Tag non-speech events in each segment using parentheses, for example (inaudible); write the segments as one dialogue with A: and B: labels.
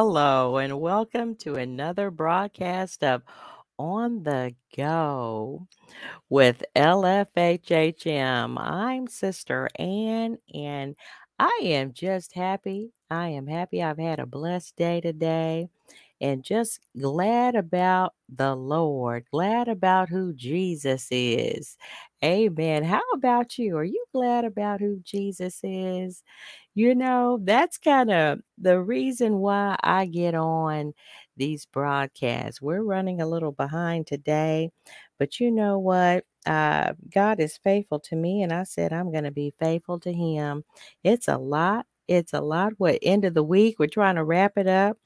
A: Hello, and welcome to another broadcast of On the Go with LFHHM. I'm Sister Ann, and I am just happy. I am happy I've had a blessed day today and just glad about the Lord, glad about who Jesus is. Amen. How about you? Are you glad about who Jesus is? You know, that's kind of the reason why I get on these broadcasts. We're running a little behind today, but you know what? Uh, God is faithful to me, and I said I'm going to be faithful to Him. It's a lot. It's a lot. What end of the week? We're trying to wrap it up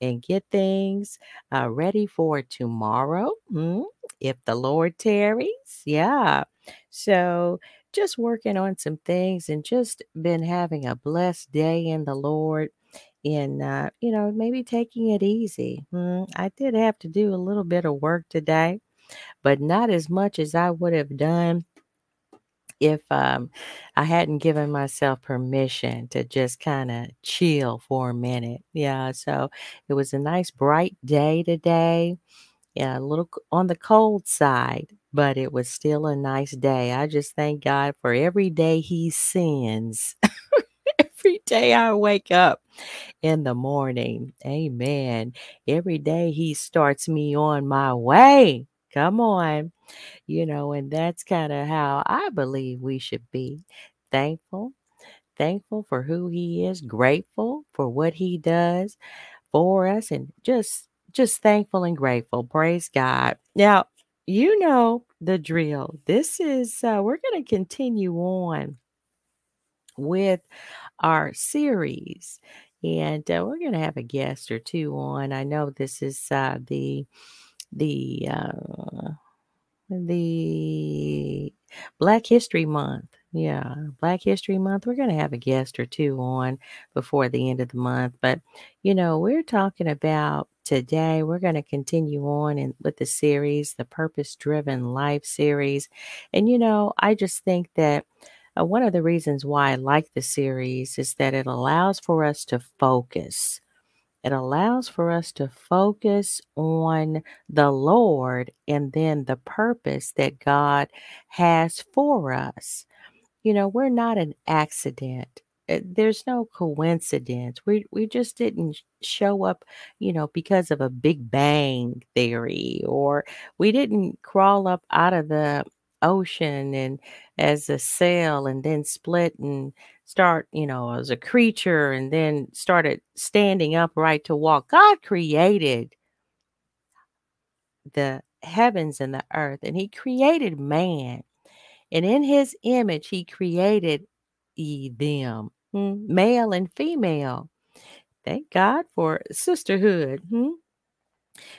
A: and get things uh, ready for tomorrow. mm, If the Lord tarries. Yeah. So just working on some things and just been having a blessed day in the Lord and uh, you know maybe taking it easy Mm, i did have to do a little bit of work today but not as much as i would have done if um, I hadn't given myself permission to just kind of chill for a minute. Yeah, so it was a nice bright day today. Yeah, a little on the cold side, but it was still a nice day. I just thank God for every day He sends. (laughs) every day I wake up in the morning. Amen. Every day He starts me on my way. Come on you know, and that's kind of how I believe we should be thankful, thankful for who he is, grateful for what he does for us, and just just thankful and grateful. Praise God. Now, you know the drill. This is uh, we're going to continue on with our series. And uh, we're going to have a guest or two on. I know this is uh, the the uh, the Black History Month. Yeah, Black History Month. We're going to have a guest or two on before the end of the month. But, you know, we're talking about today, we're going to continue on in, with the series, the Purpose Driven Life series. And, you know, I just think that uh, one of the reasons why I like the series is that it allows for us to focus it allows for us to focus on the Lord and then the purpose that God has for us. You know, we're not an accident. Uh, There's no coincidence. We we just didn't show up, you know, because of a big bang theory or we didn't crawl up out of the ocean and as a cell and then split and start, you know, as a creature and then started standing upright to walk. God created the heavens and the earth and he created man and in his image, he created ye them, hmm, male and female. Thank God for sisterhood. hmm.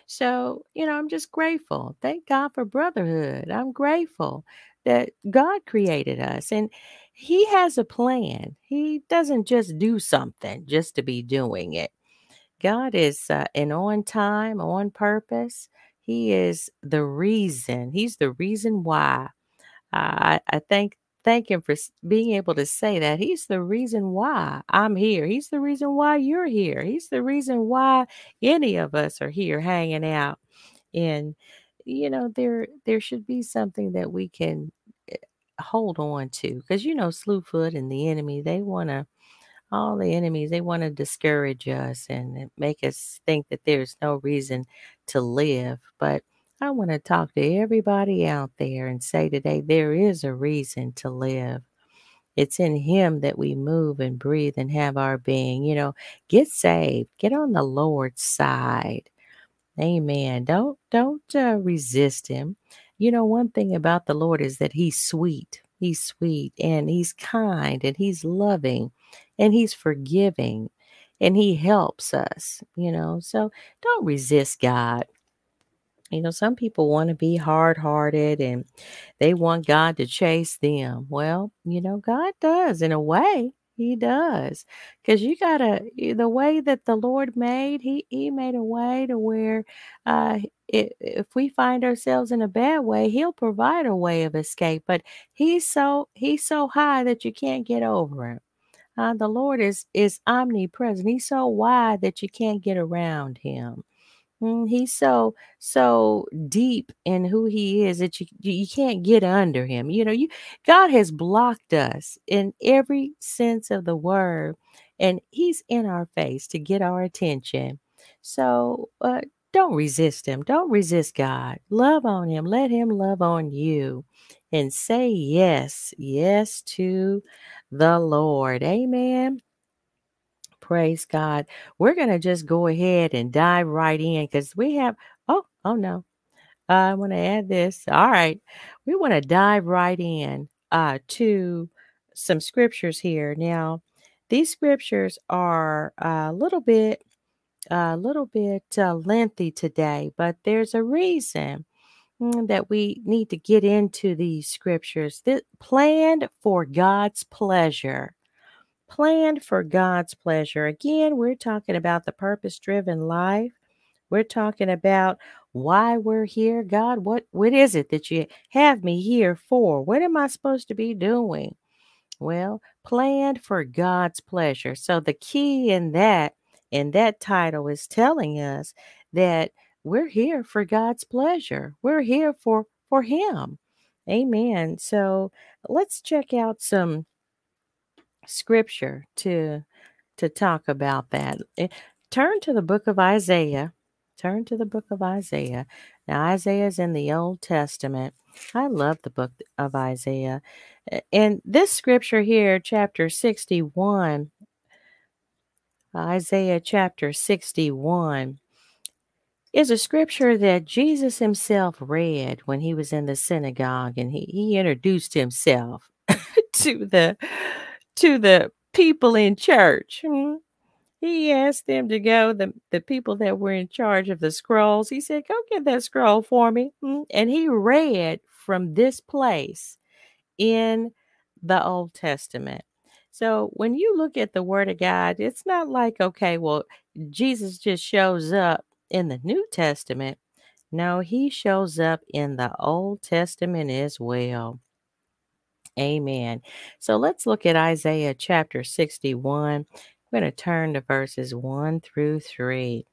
A: So, you know, I'm just grateful. Thank God for brotherhood. I'm grateful that God created us and he has a plan. He doesn't just do something just to be doing it. God is uh, an on time, on purpose. He is the reason. He's the reason why I I thank thank him for being able to say that. He's the reason why I'm here. He's the reason why you're here. He's the reason why any of us are here hanging out. And you know, there there should be something that we can eh, hold on to because you know, Slewfoot and the enemy, they want to all the enemies, they want to discourage us and make us think that there's no reason to live. But I want to talk to everybody out there and say today there is a reason to live. It's in Him that we move and breathe and have our being. You know, get saved, get on the Lord's side. Amen. Don't don't uh, resist Him. You know, one thing about the Lord is that He's sweet. He's sweet and He's kind and He's loving and He's forgiving and He helps us. You know, so don't resist God you know, some people want to be hard hearted and they want God to chase them. Well, you know, God does in a way. He does. Because you got to, the way that the Lord made, He, he made a way to where uh, if we find ourselves in a bad way, He'll provide a way of escape. But He's so, He's so high that you can't get over Him. Uh, the Lord is is omnipresent. He's so wide that you can't get around him. Mm, he's so so deep in who he is that you you can't get under him. You know, you God has blocked us in every sense of the word, and he's in our face to get our attention. So uh, don't resist him. Don't resist God. Love on him. Let him love on you, and say yes, yes to the Lord. Amen. Praise God. We're going to just go ahead and dive right in because we have, oh, oh no. I want to add this. All right. We want to dive right in uh, to some scriptures here. Now, these scriptures are a little bit, a little bit uh, lengthy today, but there's a reason mm, that we need to get into these scriptures. That planned for God's pleasure planned for God's pleasure. Again, we're talking about the purpose driven life. We're talking about why we're here. God, what, what is it that you have me here for? What am I supposed to be doing? Well, planned for God's pleasure. So the key in that, in that title is telling us that we're here for God's pleasure. We're here for for him. Amen. So let's check out some scripture to to talk about that. Eh, turn to the book of Isaiah. Turn to the book of Isaiah. Now Isaiah is in the Old Testament. I love the book of Isaiah. And this scripture here, chapter 61, Isaiah chapter 61, is a scripture that Jesus himself read when he was in the synagogue and he, he introduced himself (laughs) to the to the people in church. Hmm? He asked them to go, the, the people that were in charge of the scrolls. He said, Go get that scroll for me. Hmm? And he read from this place in the Old Testament. So when you look at the Word of God, it's not like, okay, well, Jesus just shows up in the New Testament. No, he shows up in the Old Testament as well. Amen. So let's look at Isaiah chapter 61. I'm going to turn to verses 1 through 3.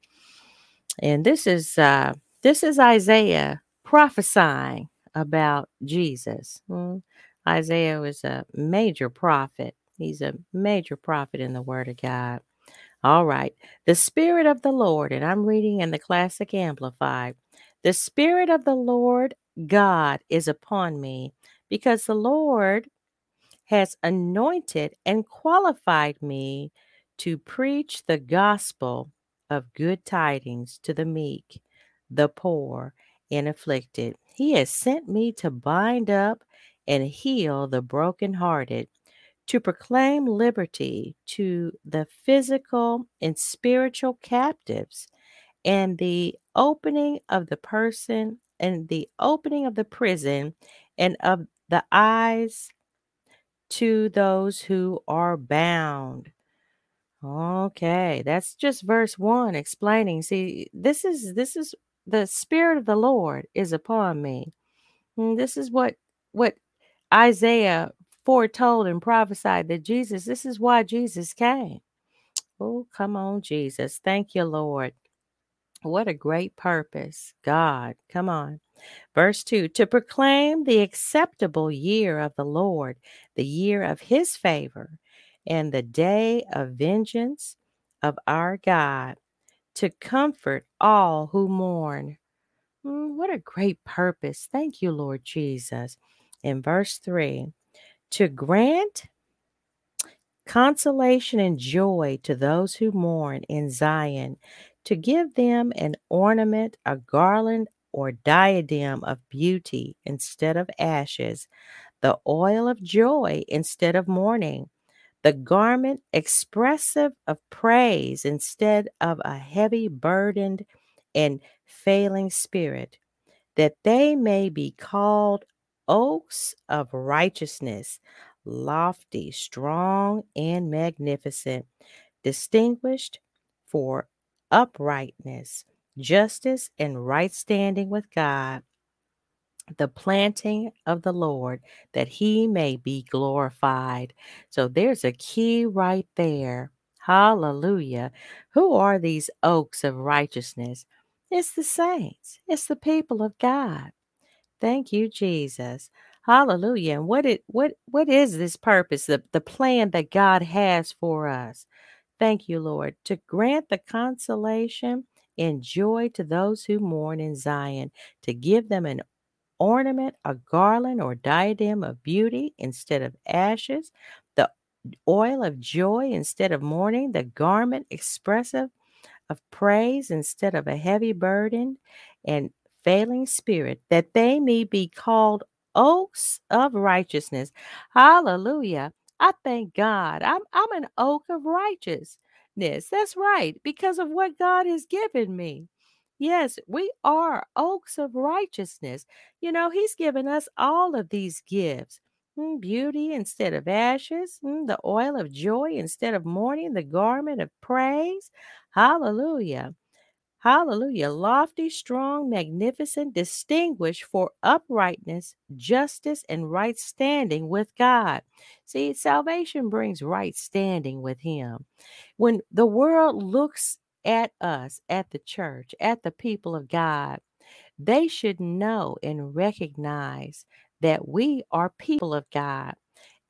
A: And this is uh this is Isaiah prophesying about Jesus. Hmm. Isaiah was a major prophet. He's a major prophet in the word of God. All right. The spirit of the Lord, and I'm reading in the classic amplified. The spirit of the Lord God is upon me because the Lord has anointed and qualified me to preach the gospel of good tidings to the meek, the poor, and afflicted. He has sent me to bind up and heal the brokenhearted, to proclaim liberty to the physical and spiritual captives, and the opening of the person and the opening of the prison and of the eyes to those who are bound. Okay, that's just verse 1 explaining. See, this is this is the spirit of the Lord is upon me. And this is what what Isaiah foretold and prophesied that Jesus, this is why Jesus came. Oh, come on, Jesus. Thank you, Lord. What a great purpose. God, come on. Verse 2 To proclaim the acceptable year of the Lord, the year of his favor, and the day of vengeance of our God, to comfort all who mourn. Mm, what a great purpose. Thank you, Lord Jesus. In verse 3 To grant consolation and joy to those who mourn in Zion, to give them an ornament, a garland or diadem of beauty instead of ashes, the oil of joy instead of mourning, the garment expressive of praise instead of a heavy burdened and failing spirit, that they may be called oaks of righteousness, lofty, strong, and magnificent, distinguished for uprightness justice, and right standing with God. the planting of the Lord, that he may be glorified. So there's a key right there. Hallelujah. Who are these oaks of righteousness? It's the saints, it's the people of God. Thank you, Jesus. Hallelujah. And what it what what is this purpose, the, the plan that God has for us? Thank you, Lord, to grant the consolation and joy to those who mourn in Zion, to give them an ornament, a garland, or diadem of beauty instead of ashes, the oil of joy instead of mourning, the garment expressive of praise instead of a heavy burden and failing spirit, that they may be called oaks of righteousness. Hallelujah. I thank God. I'm I'm an oak of righteousness. That's right, because of what God has given me. Yes, we are oaks of righteousness. You know, He's given us all of these gifts. Mm, Beauty instead of ashes, mm, the oil of joy instead of mourning, the garment of praise. Hallelujah. Hallelujah. Lofty, strong, magnificent, distinguished for uprightness, justice, and right standing with God. See, salvation brings right standing with Him. When the world looks at us, at the church, at the people of God, they should know and recognize that we are people of God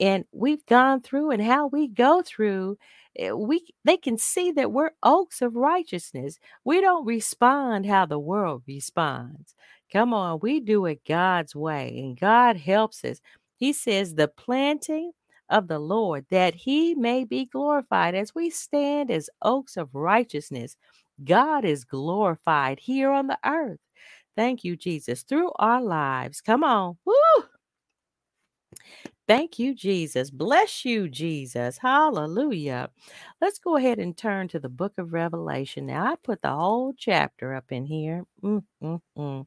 A: and we've gone through and how we go through eh, we they can see that we're oaks of righteousness. We don't respond how the world responds. Come on we do it god's way and god helps us. He says the planting of the lord that he may be glorified. As we stand as oaks of righteousness god is glorified here on the earth. Thank you jesus through our lives. Come on. Woo! Thank you, Jesus. Bless you, Jesus. Hallelujah. Let's go ahead and turn to the book of Revelation. Now, I put the whole chapter up in here. Mm, mm, mm.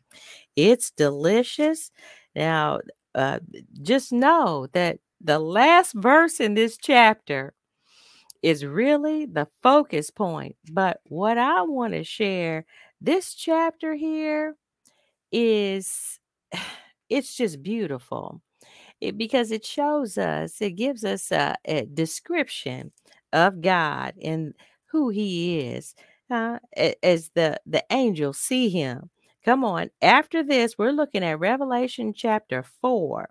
A: It's delicious. Now, uh, just know that the last verse in this chapter is really the focus point. But what I want to share, this chapter here is, (sighs) it's just beautiful it, because it shows us, it gives us a, a description of God and who He is, uh, as the the angels see Him. Come on. After this, we're looking at Revelation chapter four.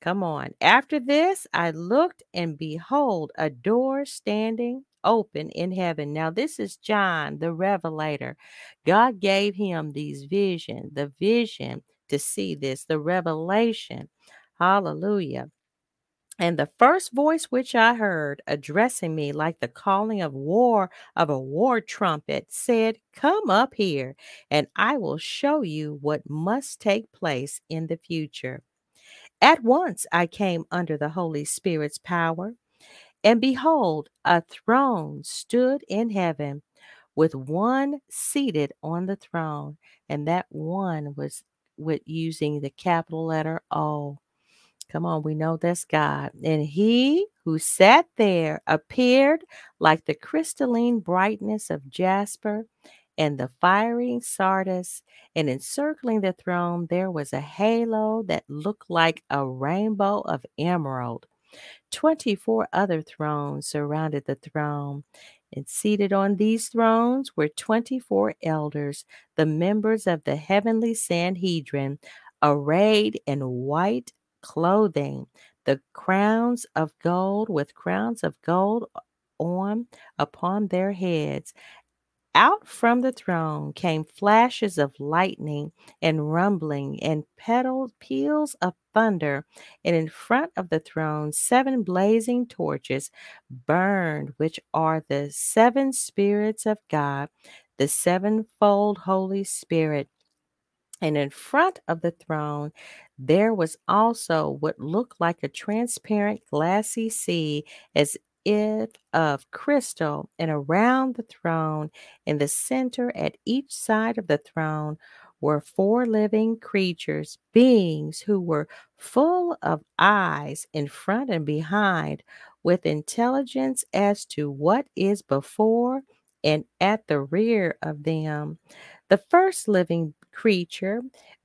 A: Come on. After this, I looked and behold a door standing open in heaven. Now, this is John, the revelator. God gave him these vision, the vision to see this, the revelation. Hallelujah. And the first voice which I heard addressing me like the calling of war of a war trumpet said, Come up here, and I will show you what must take place in the future. At once I came under the Holy Spirit's power, and behold, a throne stood in heaven with one seated on the throne, and that one was with using the capital letter O. Come on, we know that's God. And he who sat there appeared like the crystalline brightness of jasper and the fiery sardius. And encircling the throne, there was a halo that looked like a rainbow of emerald. 24 other thrones surrounded the throne. And seated on these thrones were 24 elders, the members of the heavenly Sanhedrin, arrayed in white clothing, the crowns of gold with crowns of gold on upon their heads. Out from the throne came flashes of lightning and rumbling and pedals, peals of thunder. And in front of the throne, seven blazing torches burned, which are the seven spirits of God, the sevenfold Holy Spirit. And in front of the throne, there was also what looked like a transparent glassy sea, as if of crystal. And around the throne, in the center at each side of the throne, were four living creatures, beings who were full of eyes in front and behind, with intelligence as to what is before and at the rear of them. The first living creature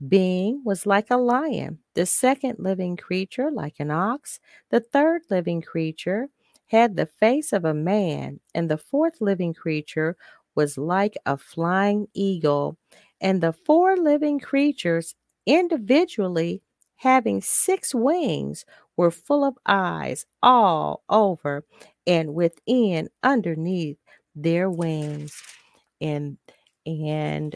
A: being was like a lion, the second living creature like an ox, the third living creature had the face of a man, and the fourth living creature was like a flying eagle. And the four living creatures, individually having six wings, were full of eyes all over and within underneath their wings. And and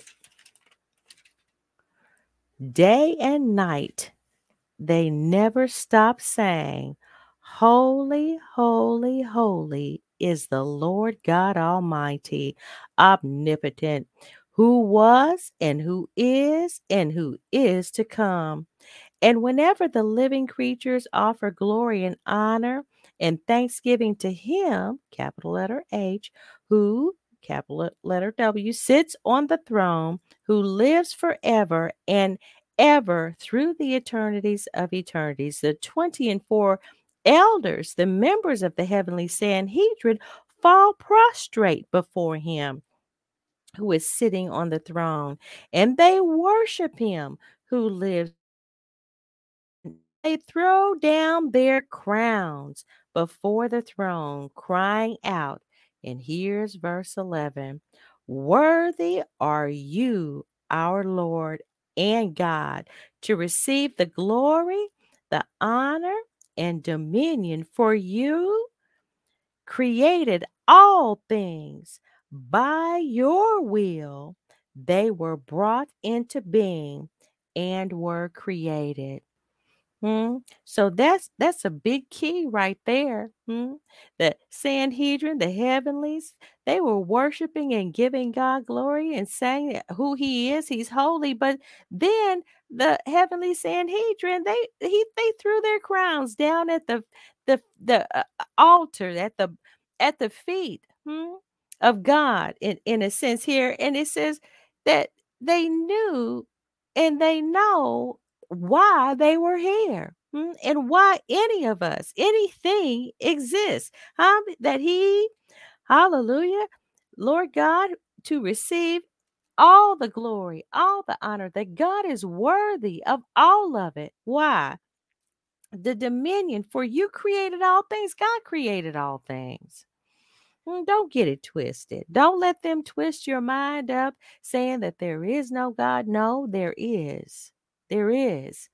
A: day and night they never stop saying, Holy, holy, holy is the Lord God Almighty, omnipotent, who was and who is and who is to come. And whenever the living creatures offer glory and honor and thanksgiving to Him, capital letter H, who, capital letter W, sits on the throne, who lives forever and ever through the eternities of eternities, the 20 and 4 elders, the members of the heavenly Sanhedrin, fall prostrate before him who is sitting on the throne, and they worship him who lives. They throw down their crowns before the throne, crying out. And here's verse 11 Worthy are you, our Lord and God, to receive the glory, the honor, and dominion, for you created all things by your will. They were brought into being and were created. Hmm. So that's that's a big key right there. Hmm. The Sanhedrin, the heavenlies, they were worshiping and giving God glory and saying who He is. He's holy. But then the heavenly Sanhedrin, they he they threw their crowns down at the the the uh, altar at the at the feet hmm, of God in in a sense here, and it says that they knew and they know why they were here hmm, and why any of us, anything exists. Huh? That He, hallelujah, Lord God, to receive all the glory, all the honor, that God is worthy of all of it. Why? The dominion, for you created all things, God created all things. Hmm, don't get it twisted. Don't let them twist your mind up saying that there is no God. No, there is. There is.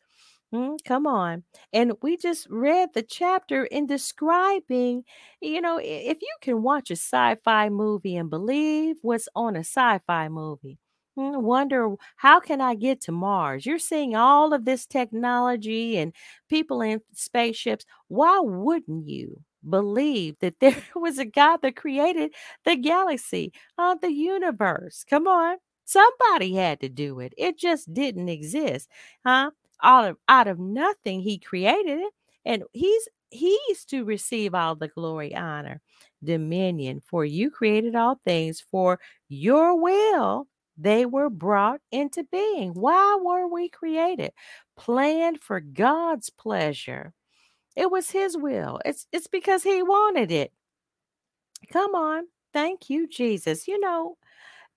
A: Mm, come on. And we just read the chapter in describing, you know, if you can watch a sci fi movie and believe what's on a sci fi movie, mm, wonder how can I get to Mars? You're seeing all of this technology and people in spaceships. Why wouldn't you? Believe that (laughs) there was a God that created the galaxy, uh, the universe. Come on. Somebody had to do it. It just didn't exist. Huh? out of out of nothing he created it and he's he's to receive all the glory honor dominion for you created all things for your will they were brought into being why were we created planned for god's pleasure it was his will it's it's because he wanted it come on thank you jesus you know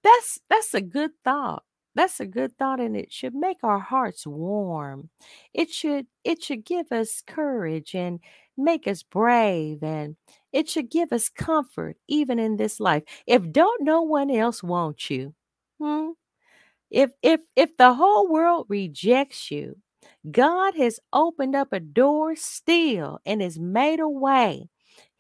A: that's that's a good thought. That's a good thought and it should make our hearts warm. It should it should give us courage and make us brave and it should give us comfort even in this life. If don't no one else want you, hmm? If if if the whole world rejects you, God has opened up a door still and has made a way.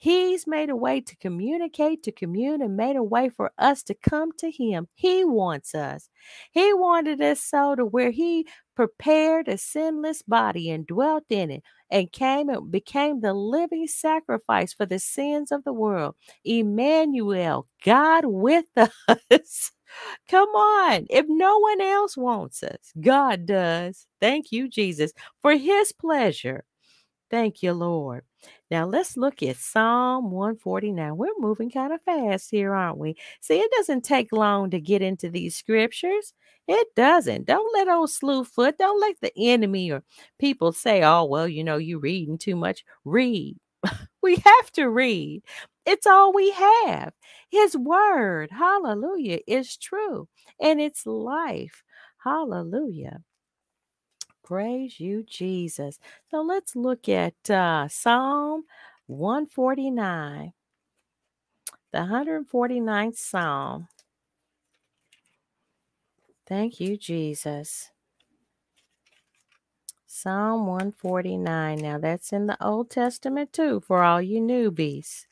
A: He's made a way to communicate, to commune, and made a way for us to come to Him. He wants us. He wanted us so to where He prepared a sinless body and dwelt in it and came and became the living sacrifice for the sins of the world. Emmanuel, God with (laughs) us. Come on. If no one else wants us, God does. Thank you, Jesus, for his pleasure. Thank you, Lord. Now let's look at Psalm 149. We're moving kind of fast here, aren't we? See, it doesn't take long to get into these scriptures. It doesn't. Don't let old foot. don't let the enemy or people say, oh, well, you know, you're reading too much. Read. (laughs) we have to read. It's all we have. His word, hallelujah, is true and it's life. Hallelujah. Praise you, Jesus. So let's look at uh, Psalm 149, the 149th Psalm. Thank you, Jesus. Psalm 149. Now that's in the Old Testament too, for all you newbies.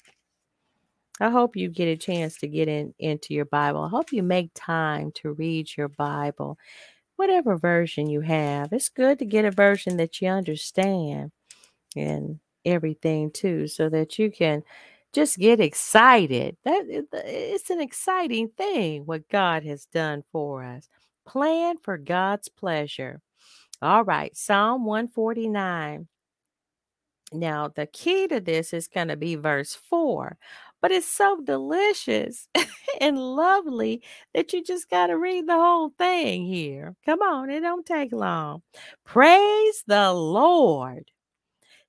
A: I hope you get a chance to get in into your Bible. I hope you make time to read your Bible, whatever version you have. It's good to get a version that you understand and everything too, so that you can just get excited. That it's an exciting thing what God has done for us. Plan for God's pleasure. All right, Psalm 149. Now, the key to this is going to be verse 4, but it's so delicious (laughs) and lovely that you just got to read the whole thing here. Come on, it don't take long. Praise the Lord.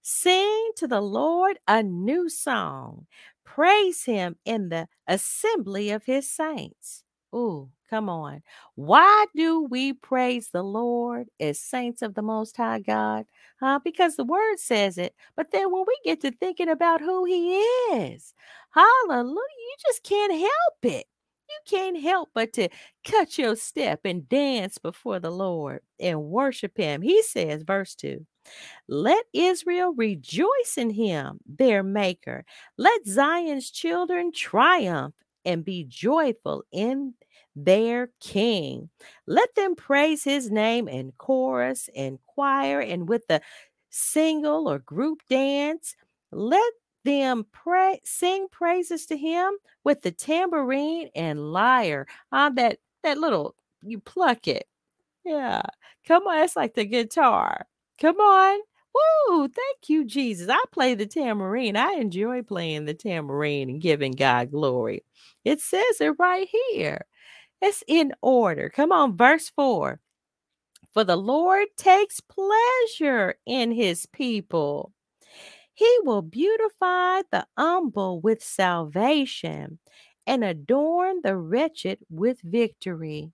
A: Sing to the Lord a new song. Praise him in the assembly of his saints. Ooh, come on. Why do we praise the Lord as saints of the Most High God? Huh? Because the word says it. But then when we get to thinking about who he is, hallelujah, you just can't help it. You can't help but to cut your step and dance before the Lord and worship him. He says, verse 2 let Israel rejoice in him, their maker. Let Zion's children triumph and be joyful in their king. Let them praise his name in chorus and choir and with the single or group dance. Let them pray sing praises to him with the tambourine and lyre. Ah, that that little you pluck it. Yeah. Come on, it's like the guitar. Come on. Woo! Thank you, Jesus. I play the tambourine. I enjoy playing the tambourine and giving God glory. It says it right here. It's in order. Come on, verse 4. For the Lord takes pleasure in his people. He will beautify the humble with salvation and adorn the wretched with victory.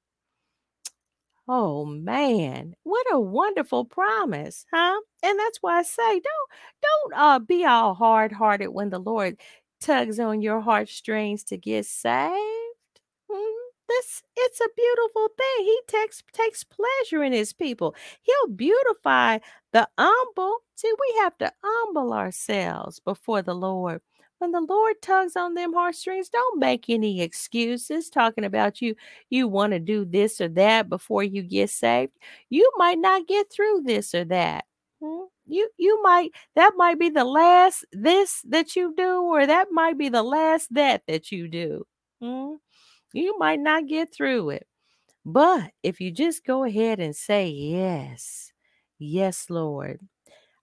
A: Oh man, what a wonderful promise, huh? And that's why I say don't don't uh be all hard-hearted when the Lord tugs on your heartstrings to get saved. Mhm. It's a beautiful thing. He takes takes pleasure in his people. He'll beautify the humble. See, we have to humble ourselves before the Lord. When the Lord tugs on them heartstrings, don't make any excuses talking about you you want to do this or that before you get saved. You might not get through this or that. Hmm? You you might that might be the last this that you do or that might be the last that that you do. Hmm? You might not get through it. But if you just go ahead and say yes. Yes, Lord.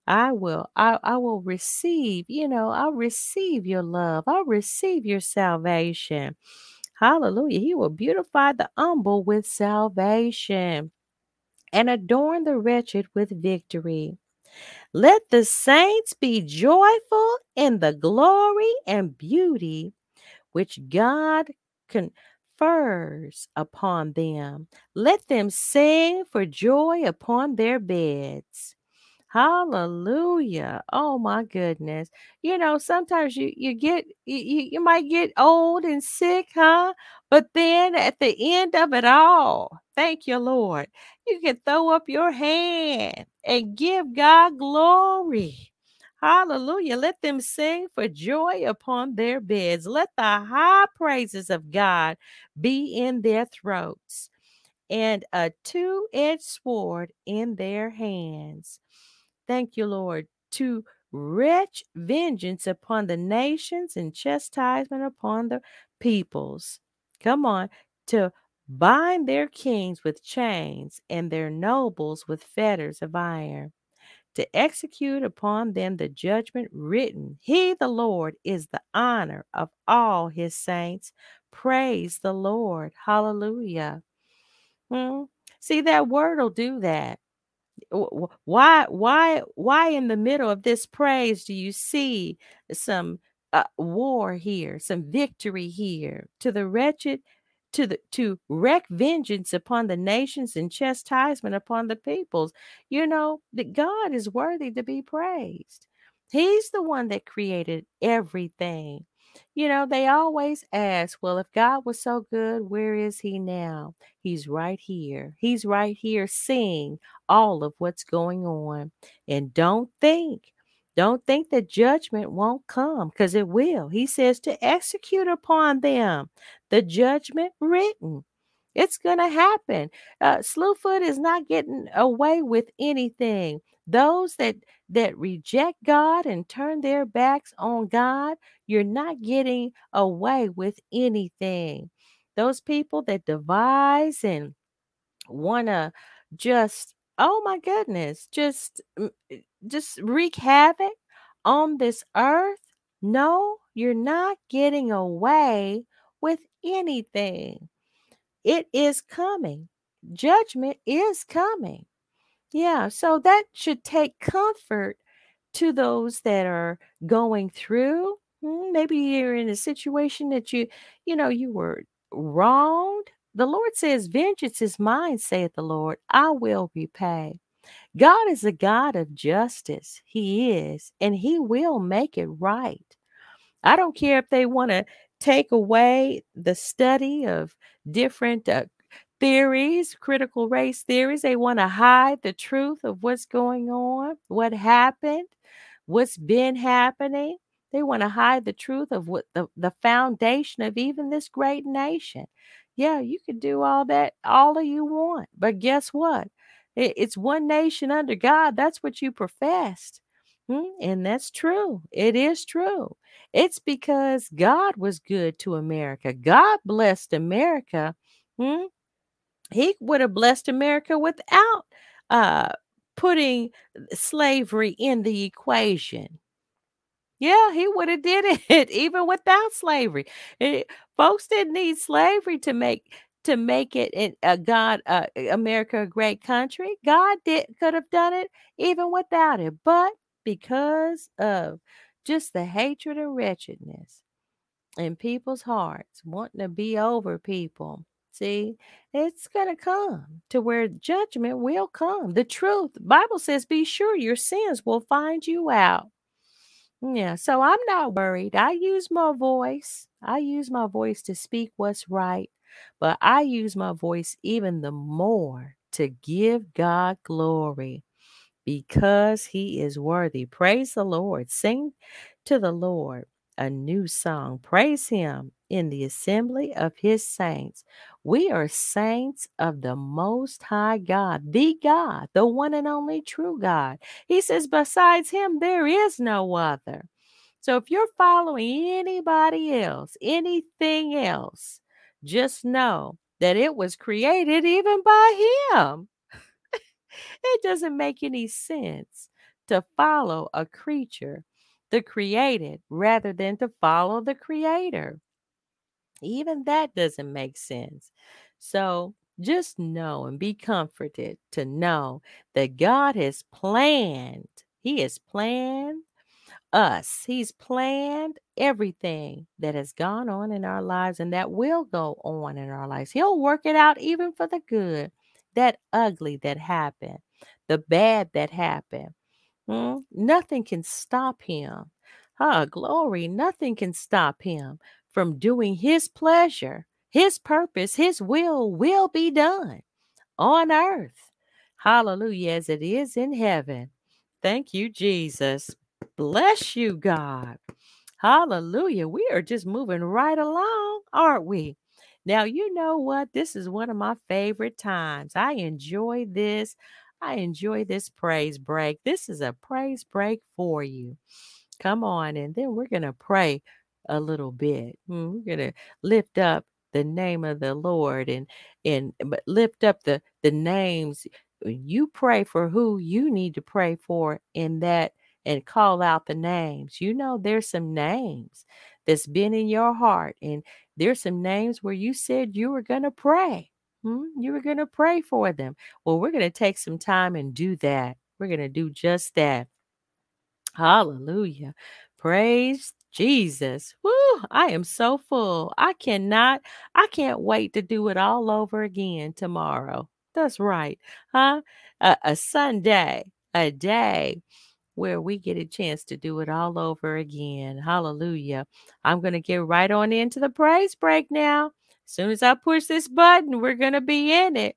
A: I will I, I will receive, you know, I'll receive your love. I'll receive your salvation. Hallelujah. He will beautify the humble with salvation and adorn the wretched with victory. Let the saints be joyful in the glory and beauty which God confers upon them. Let them sing for joy upon their beds. Hallelujah. Oh my goodness. You know, sometimes you you get you, you might get old and sick, huh? But then at the end of it all, thank you, Lord. You can throw up your hand and give God glory. Hallelujah. Let them sing for joy upon their beds. Let the high praises of God be in their throats and a two edged sword in their hands. Thank you, Lord, to wretch vengeance upon the nations and chastisement upon the peoples. Come on, to bind their kings with chains and their nobles with fetters of iron, to execute upon them the judgment written. He, the Lord, is the honor of all his saints. Praise the Lord. Hallelujah. Hmm? See, that word will do that why why why in the middle of this praise do you see some uh, war here some victory here to the wretched to the to wreak vengeance upon the nations and chastisement upon the peoples. You know that God is worthy to be praised. He's the one that created everything. You know, they always ask, well, if God was so good, where is he now? He's right here. He's right here seeing all of what's going on. And don't think don't think that judgment won't come because it will. He says to execute upon them the judgment written. It's going to happen. Uh, Slewfoot is not getting away with anything. Those that that reject God and turn their backs on God, you're not getting away with anything. Those people that devise and want to just oh my goodness, just eh, just wreak havoc on this earth. No, you're not getting away with anything. It is coming. Judgment is coming. Yeah, so that should take comfort to those that are going through. Hmm, maybe you're in a situation that you, you know, you were wronged. The Lord says, Vengeance is mine, saith the Lord. I will repay. God is a God of justice. He is, and He will make it right. I don't care if they want to take away the study of different uh, theories, critical race theories. They want to hide the truth of what's going on, what happened, what's been happening. They want to hide the truth of what the, the foundation of even this great nation. Yeah, you can do all that, all of you want. But guess what? It, it's one nation under God. That's what you professed. Hmm? And that's true. It is true. It's because God was good to America. God blessed America. Hmm? He would have blessed America without uh, putting slavery in the equation. Yeah, he would have did it (laughs) even without slavery. It, eh, folks didn't need slavery to make to make it in a God uh, America a great country. God did could have done it even without it, but because of just the hatred and wretchedness in people's hearts, wanting to be over people. See, it's going to come to where judgment will come. The truth, Bible says, be sure your sins will find you out. Yeah, so I'm not worried. I use my voice. I use my voice to speak what's right, but I use my voice even the more to give God glory because he is worthy. Praise the Lord. Sing to the Lord a new song. Praise him in the assembly of his saints. We are saints of the Most High God, the God, the one and only true God. He says, besides him, there is no other. So if you're following anybody else, anything else, just know that it was created even by him. (laughs) it doesn't make any sense to follow a creature the created rather than to follow the creator. Even that doesn't make sense. So just know and be comforted to know that God has planned, He has planned us. He's planned everything that has gone on in our lives and that will go on in our lives. He'll work it out even for the good, that ugly that happened, the bad that happened. Hmm? Nothing can stop him. Ah, glory. Nothing can stop him from doing his pleasure. His purpose, his will will be done on earth. Hallelujah, as it is in heaven. Thank you, Jesus. Bless you, God. Hallelujah. We are just moving right along, aren't we? Now, you know what? This is one of my favorite times. I enjoy this. I enjoy this praise break. This is a praise break for you. Come on, and then we're going to pray a little bit. Hmm, we're to lift up the name of the Lord and and but lift up the the names. You pray for who you need to pray for in that and call out the names. You know there's some names that's been in your heart and there's some names where you said you were going to pray. Hmm? You were going to pray for them. Well, we're going to take some time and do that. We're going to do just that. Hallelujah. Praise Jesus. Woo, I am so full. I cannot, I can't wait to do it all over again tomorrow. That's right. Huh? A, a Sunday, a day where we get a chance to do it all over again. Hallelujah. I'm going to get right on into the praise break now. As soon as I push this button, we're going to be in it.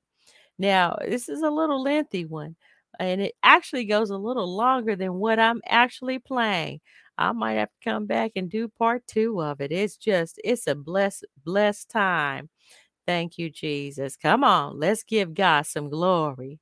A: Now, this is a little lengthy one, and it actually goes a little longer than what I'm actually playing. I might have to come back and do part two of it. It's just, it's a blessed, blessed time. Thank you, Jesus. Come on, let's give God some glory.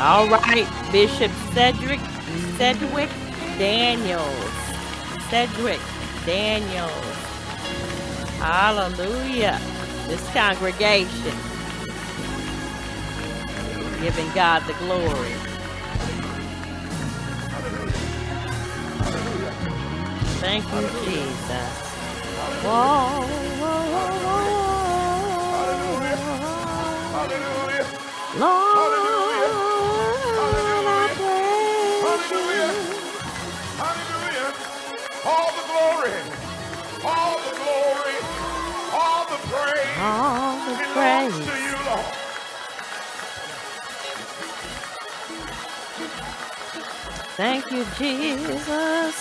A: All right, Bishop Cedric Cedric Daniels. Cedric Daniels. Hallelujah. This congregation giving God the glory. Hallelujah. Thank you, Jesus. Whoa, whoa, whoa, whoa. Lord.
B: All the glory, all the glory, all the praise,
A: all the
B: belongs
A: praise.
B: to you, Lord.
A: Thank you, Jesus.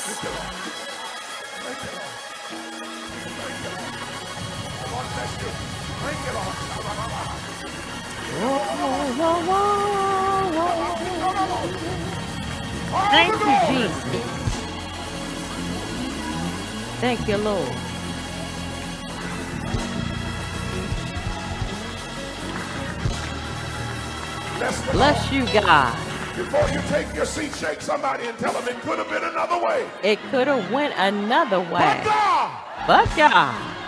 B: Thank you, Lord.
A: Whoa, whoa, whoa, whoa.
B: All
A: Thank you. Jesus. Thank you, Lord.
B: Bless
A: Bless you, God.
B: Before you take your seat, shake somebody and tell them it could have been another way.
A: It could have went another way. But God,
B: but God.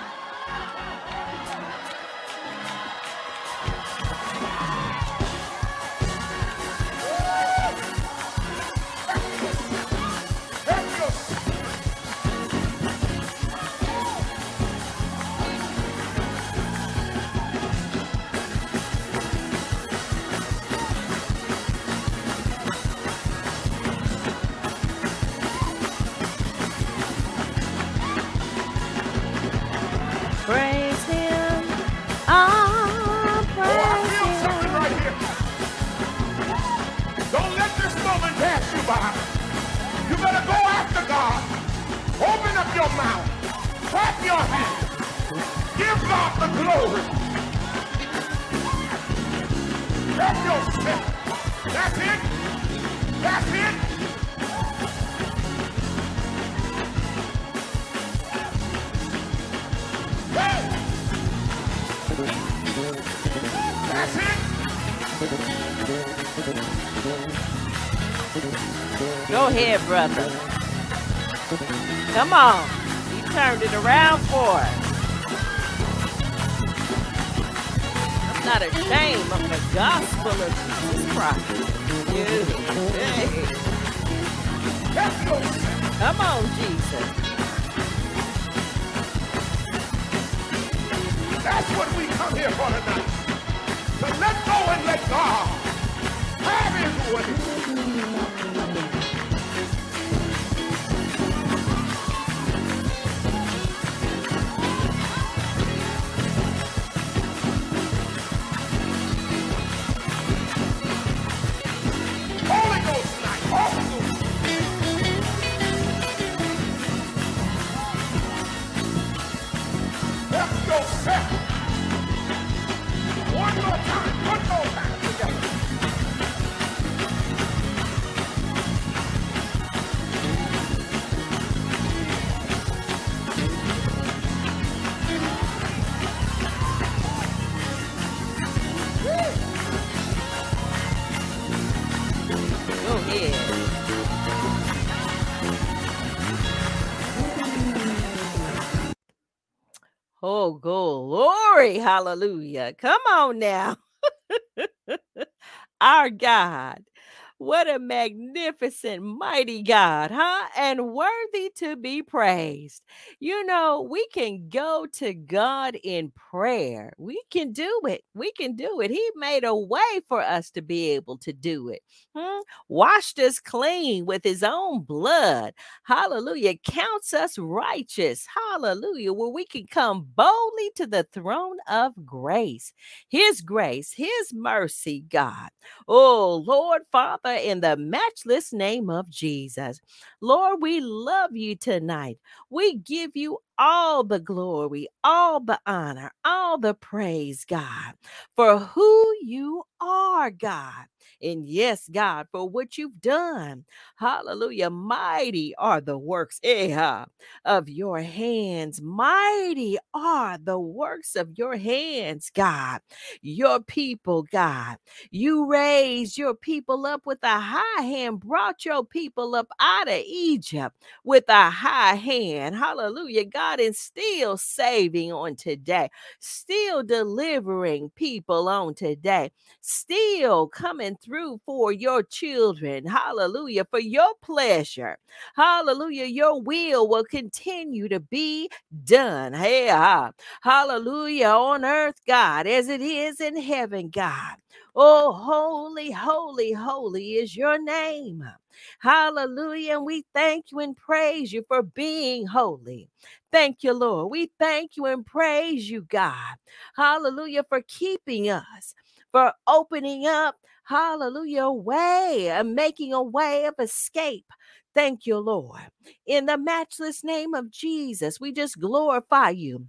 A: Come on. He turned it around for us. I'm not ashamed of the gospel of Jesus Christ. Yeah. Hey. Come on, Jesus.
B: That's what we come here for tonight. To let go and let God
A: Hallelujah. Come on now. (laughs) Our God. What a magnificent, mighty God, huh? And worthy to be praised. You know, we can go to God in prayer. We can do it. We can do it. He made a way for us to be able to do it. Hmm? Washed us clean with his own blood. Hallelujah. Counts us righteous. Hallelujah. Where we can come boldly to the throne of grace. His grace, his mercy, God. Oh, Lord Father, in the matchless name of Jesus. Lord, we love you tonight. We give you all the glory, all the honor, all the praise, God, for who you are, God. And yes, God, for what you've done. Hallelujah. Mighty are the works eh, of your hands. Mighty are the works of your hands, God. Your people, God. You raised your people up with a high hand, brought your people up out of Egypt with a high hand. Hallelujah. God is still saving on today, still delivering people on today, still coming through for your children. Hallelujah. For your pleasure. Hallelujah. Your will will continue to be done. Hey, ah. hallelujah. On earth, God, as it is in heaven, God. Oh, holy, holy, holy is your name. Hallelujah. And we thank you and praise you for being holy. Thank you, Lord. We thank you and praise you, God. Hallelujah, for keeping us, for opening up, hallelujah, a way and making a way of escape. Thank you, Lord. In the matchless name of Jesus, we just glorify you.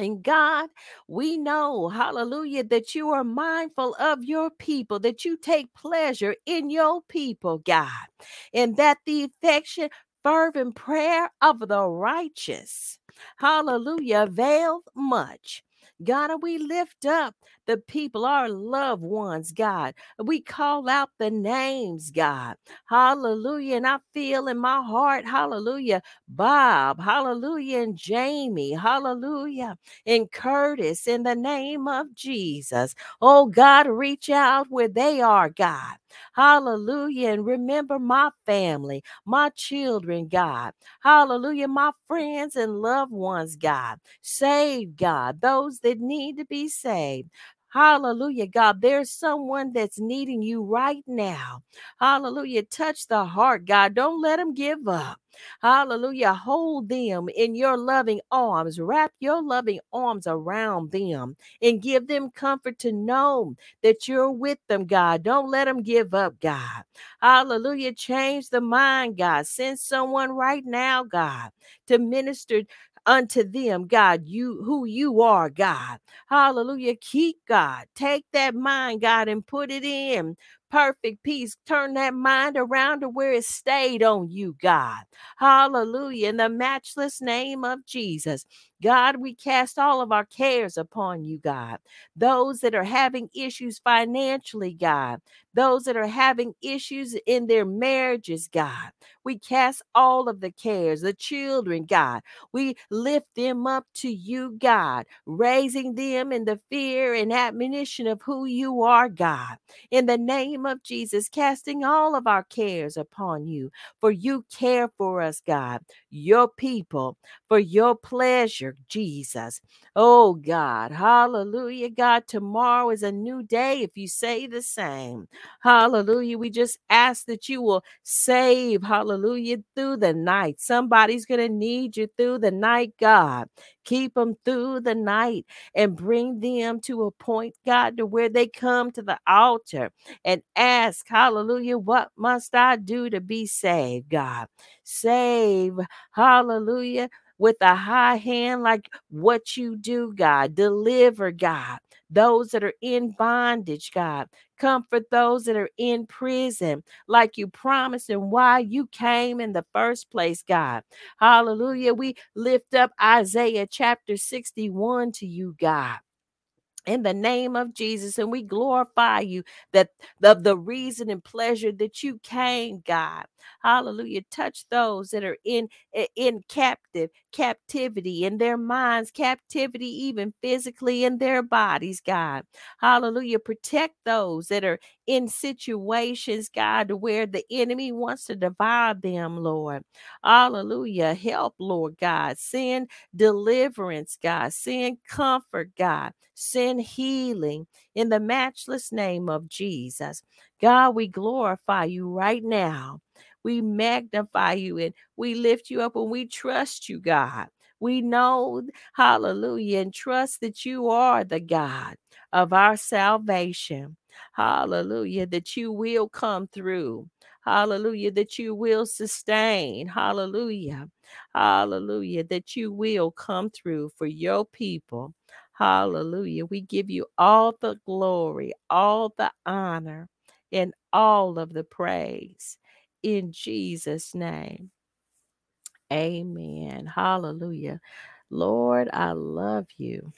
A: And God, we know, hallelujah, that you are mindful of your people, that you take pleasure in your people, God, and that the affection, fervent prayer of the righteous, hallelujah, availeth much. God, we lift up the people, our loved ones, God. We call out the names, God. Hallelujah. And I feel in my heart, hallelujah, Bob, hallelujah, and Jamie, hallelujah and Curtis in the name of Jesus. Oh God, reach out where they are, God. Hallelujah. And remember my family, my children, God. Hallelujah. My friends and loved ones, God. Save, God, those that need to be saved. Hallelujah, God. There's someone that's needing you right now. Hallelujah. Touch the heart, God. Don't let them give up. Hallelujah. Hold them in your loving arms. Wrap your loving arms around them and give them comfort to know that you're with them, God. Don't let them give up, God. Hallelujah. Change the mind, God. Send someone right now, God, to minister unto them, God, you who you are, God. Hallelujah. Keep God. Take that mind, God, and put it in perfect peace. Turn that mind around to where it stayed on you, God. Hallelujah. In the matchless name of Jesus. God, we cast all of our cares upon you, God. Those that are having issues financially, God. Those that are having issues in their marriages, God. We cast all of the cares, the children, God. We lift them up to you, God, raising them in the fear and admonition of who you are, God. In the name of Jesus, casting all of our cares upon you, for you care for us, God, your people, for your pleasure, Jesus. Oh, God. Hallelujah, God. Tomorrow is a new day if you say the same. Hallelujah. We just ask that you will save, hallelujah, through the night. Somebody's going to need you through the night, God. Keep them through the night and bring them to a point, God, to where they come to the altar and ask, hallelujah, what must I do to be saved, God? Save, hallelujah with a high hand, like what you do, God. Deliver, God, those that are in bondage, God. Comfort those that are in prison, like you promised and why you came in the first place, God. Hallelujah. We lift up Isaiah chapter 61 to you, God in the name of Jesus. And we glorify you that the, the reason and pleasure that you came, God. Hallelujah. Touch those that are in in captive captivity in their minds, captivity even physically in their bodies, God. Hallelujah. Protect those that are in situations, God, where the enemy wants to devour them, Lord. Hallelujah. Help, Lord God. Send deliverance, God. Send comfort, God. Send healing in the matchless name of Jesus. God, we glorify you right now. We magnify you and we lift you up and we trust you, God. We know, hallelujah, and trust that you are the God of our salvation. Hallelujah, that you will come through. Hallelujah, that you will sustain. Hallelujah. Hallelujah, that you will come through for your people. Hallelujah. We give you all the glory, all the honor, and all of the praise in Jesus' name. Amen. Hallelujah. Lord, I love you.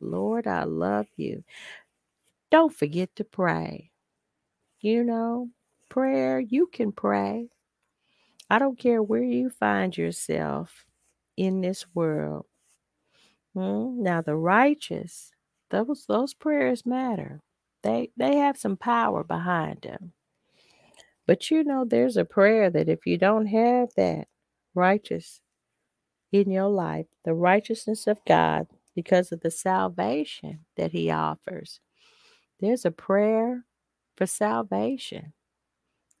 A: Lord, I love you. Don't forget to pray. You know, prayer, you can pray. I don't care where you find yourself in this world. Hmm? Now, the righteous, those those prayers matter. They they have some power behind them. But you know, there's a prayer that if you don't have that righteous in your life, the righteousness of God, because of the salvation that He offers, there's a prayer for salvation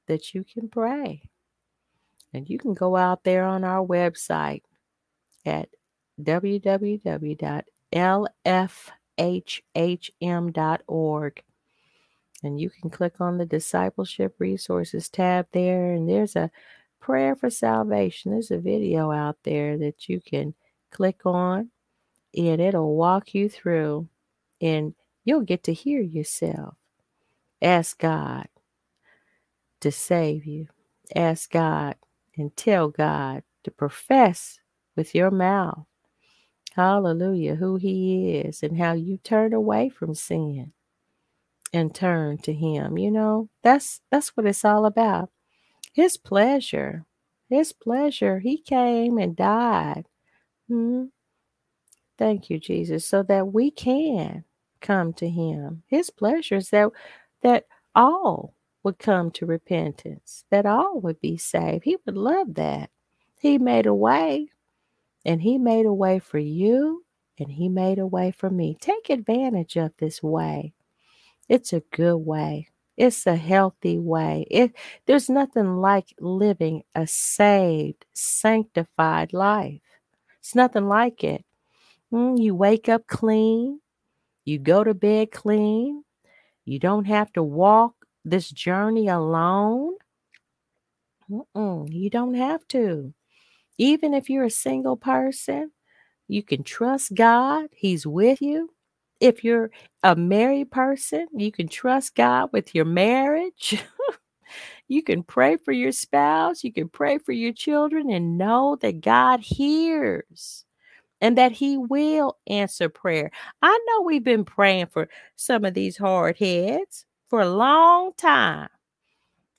A: that you can pray. And you can go out there on our website at www.lfhhm.org and you can click on the discipleship resources tab there and there's a prayer for salvation. There's a video out there that you can click on and it'll walk you through and you'll get to hear yourself. Ask god to save you. Ask god and tell god to profess with your mouth hallelujah who he is and how you turn away from sin and turn to him you know? That's that's what it's all about. His pleasure his pleasure he came and died. Hmm? thank you jesus so that we can come to him. His pleasure is that that all would come to repentance that all would be saved. He would love that. He made a way and he made a way for you and he made a way for me take advantage of this way it's a good way. It's a healthy way. It there's nothing like living a saved, sanctified life. It's nothing like it. Mm, you wake up clean. You go to bed clean. You don't have to walk this journey alone. Mm-mm, you don't have to. Even if you're a single person, you can trust God. He's with you. If you're a married person, you can trust God with your marriage. (laughs) you can pray for your spouse, you can pray for your children, and know that God hears and that He will answer prayer. I know we've been praying for some of these hard heads for a long time.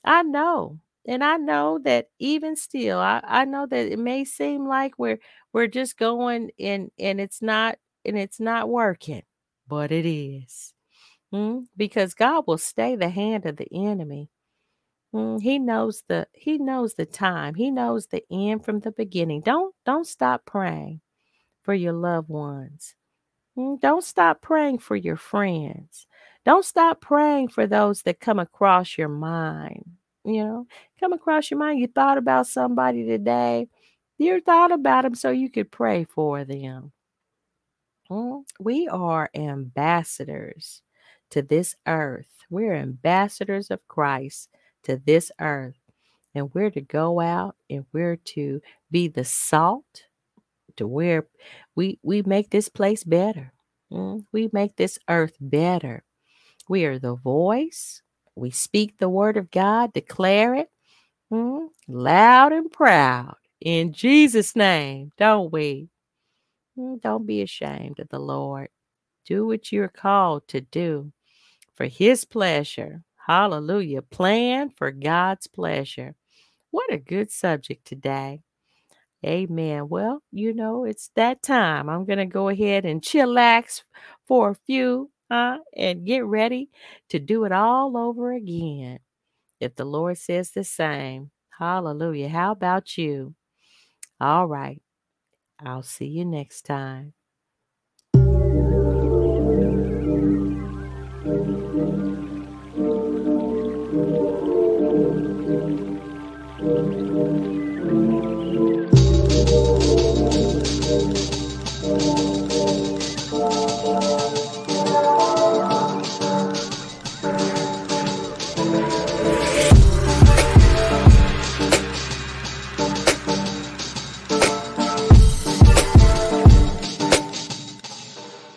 A: I know. And I know that even still, I, I know that it may seem like we're we're just going and and it's not and it's not working but it is. Mm, because God will stay the hand of the enemy. Mm, he knows the he knows the time. He knows the end from the beginning. Don't don't stop praying for your loved ones. Mm, don't stop praying for your friends. Don't stop praying for those that come across your mind. You know, come across your mind. You thought about somebody today. You thought about them so you could pray for them. Mm, we are ambassadors to this earth. We're ambassadors of Christ to this earth. And we're to go out and we're to be the salt to where we we make this place better. Mm, we make this earth better. We are the voice. We speak the word of God, declare it mm, loud and proud in Jesus' name, don't we? Mm, don't be ashamed of the Lord. Do what you're called to do for His pleasure. Hallelujah. Plan for God's pleasure. What a good subject today. Amen. Well, you know, it's that time. I'm going to go ahead and chillax for a few uh, and get ready to do it all over again. If the Lord says the same, hallelujah. How about you? All right. I'll see you next time.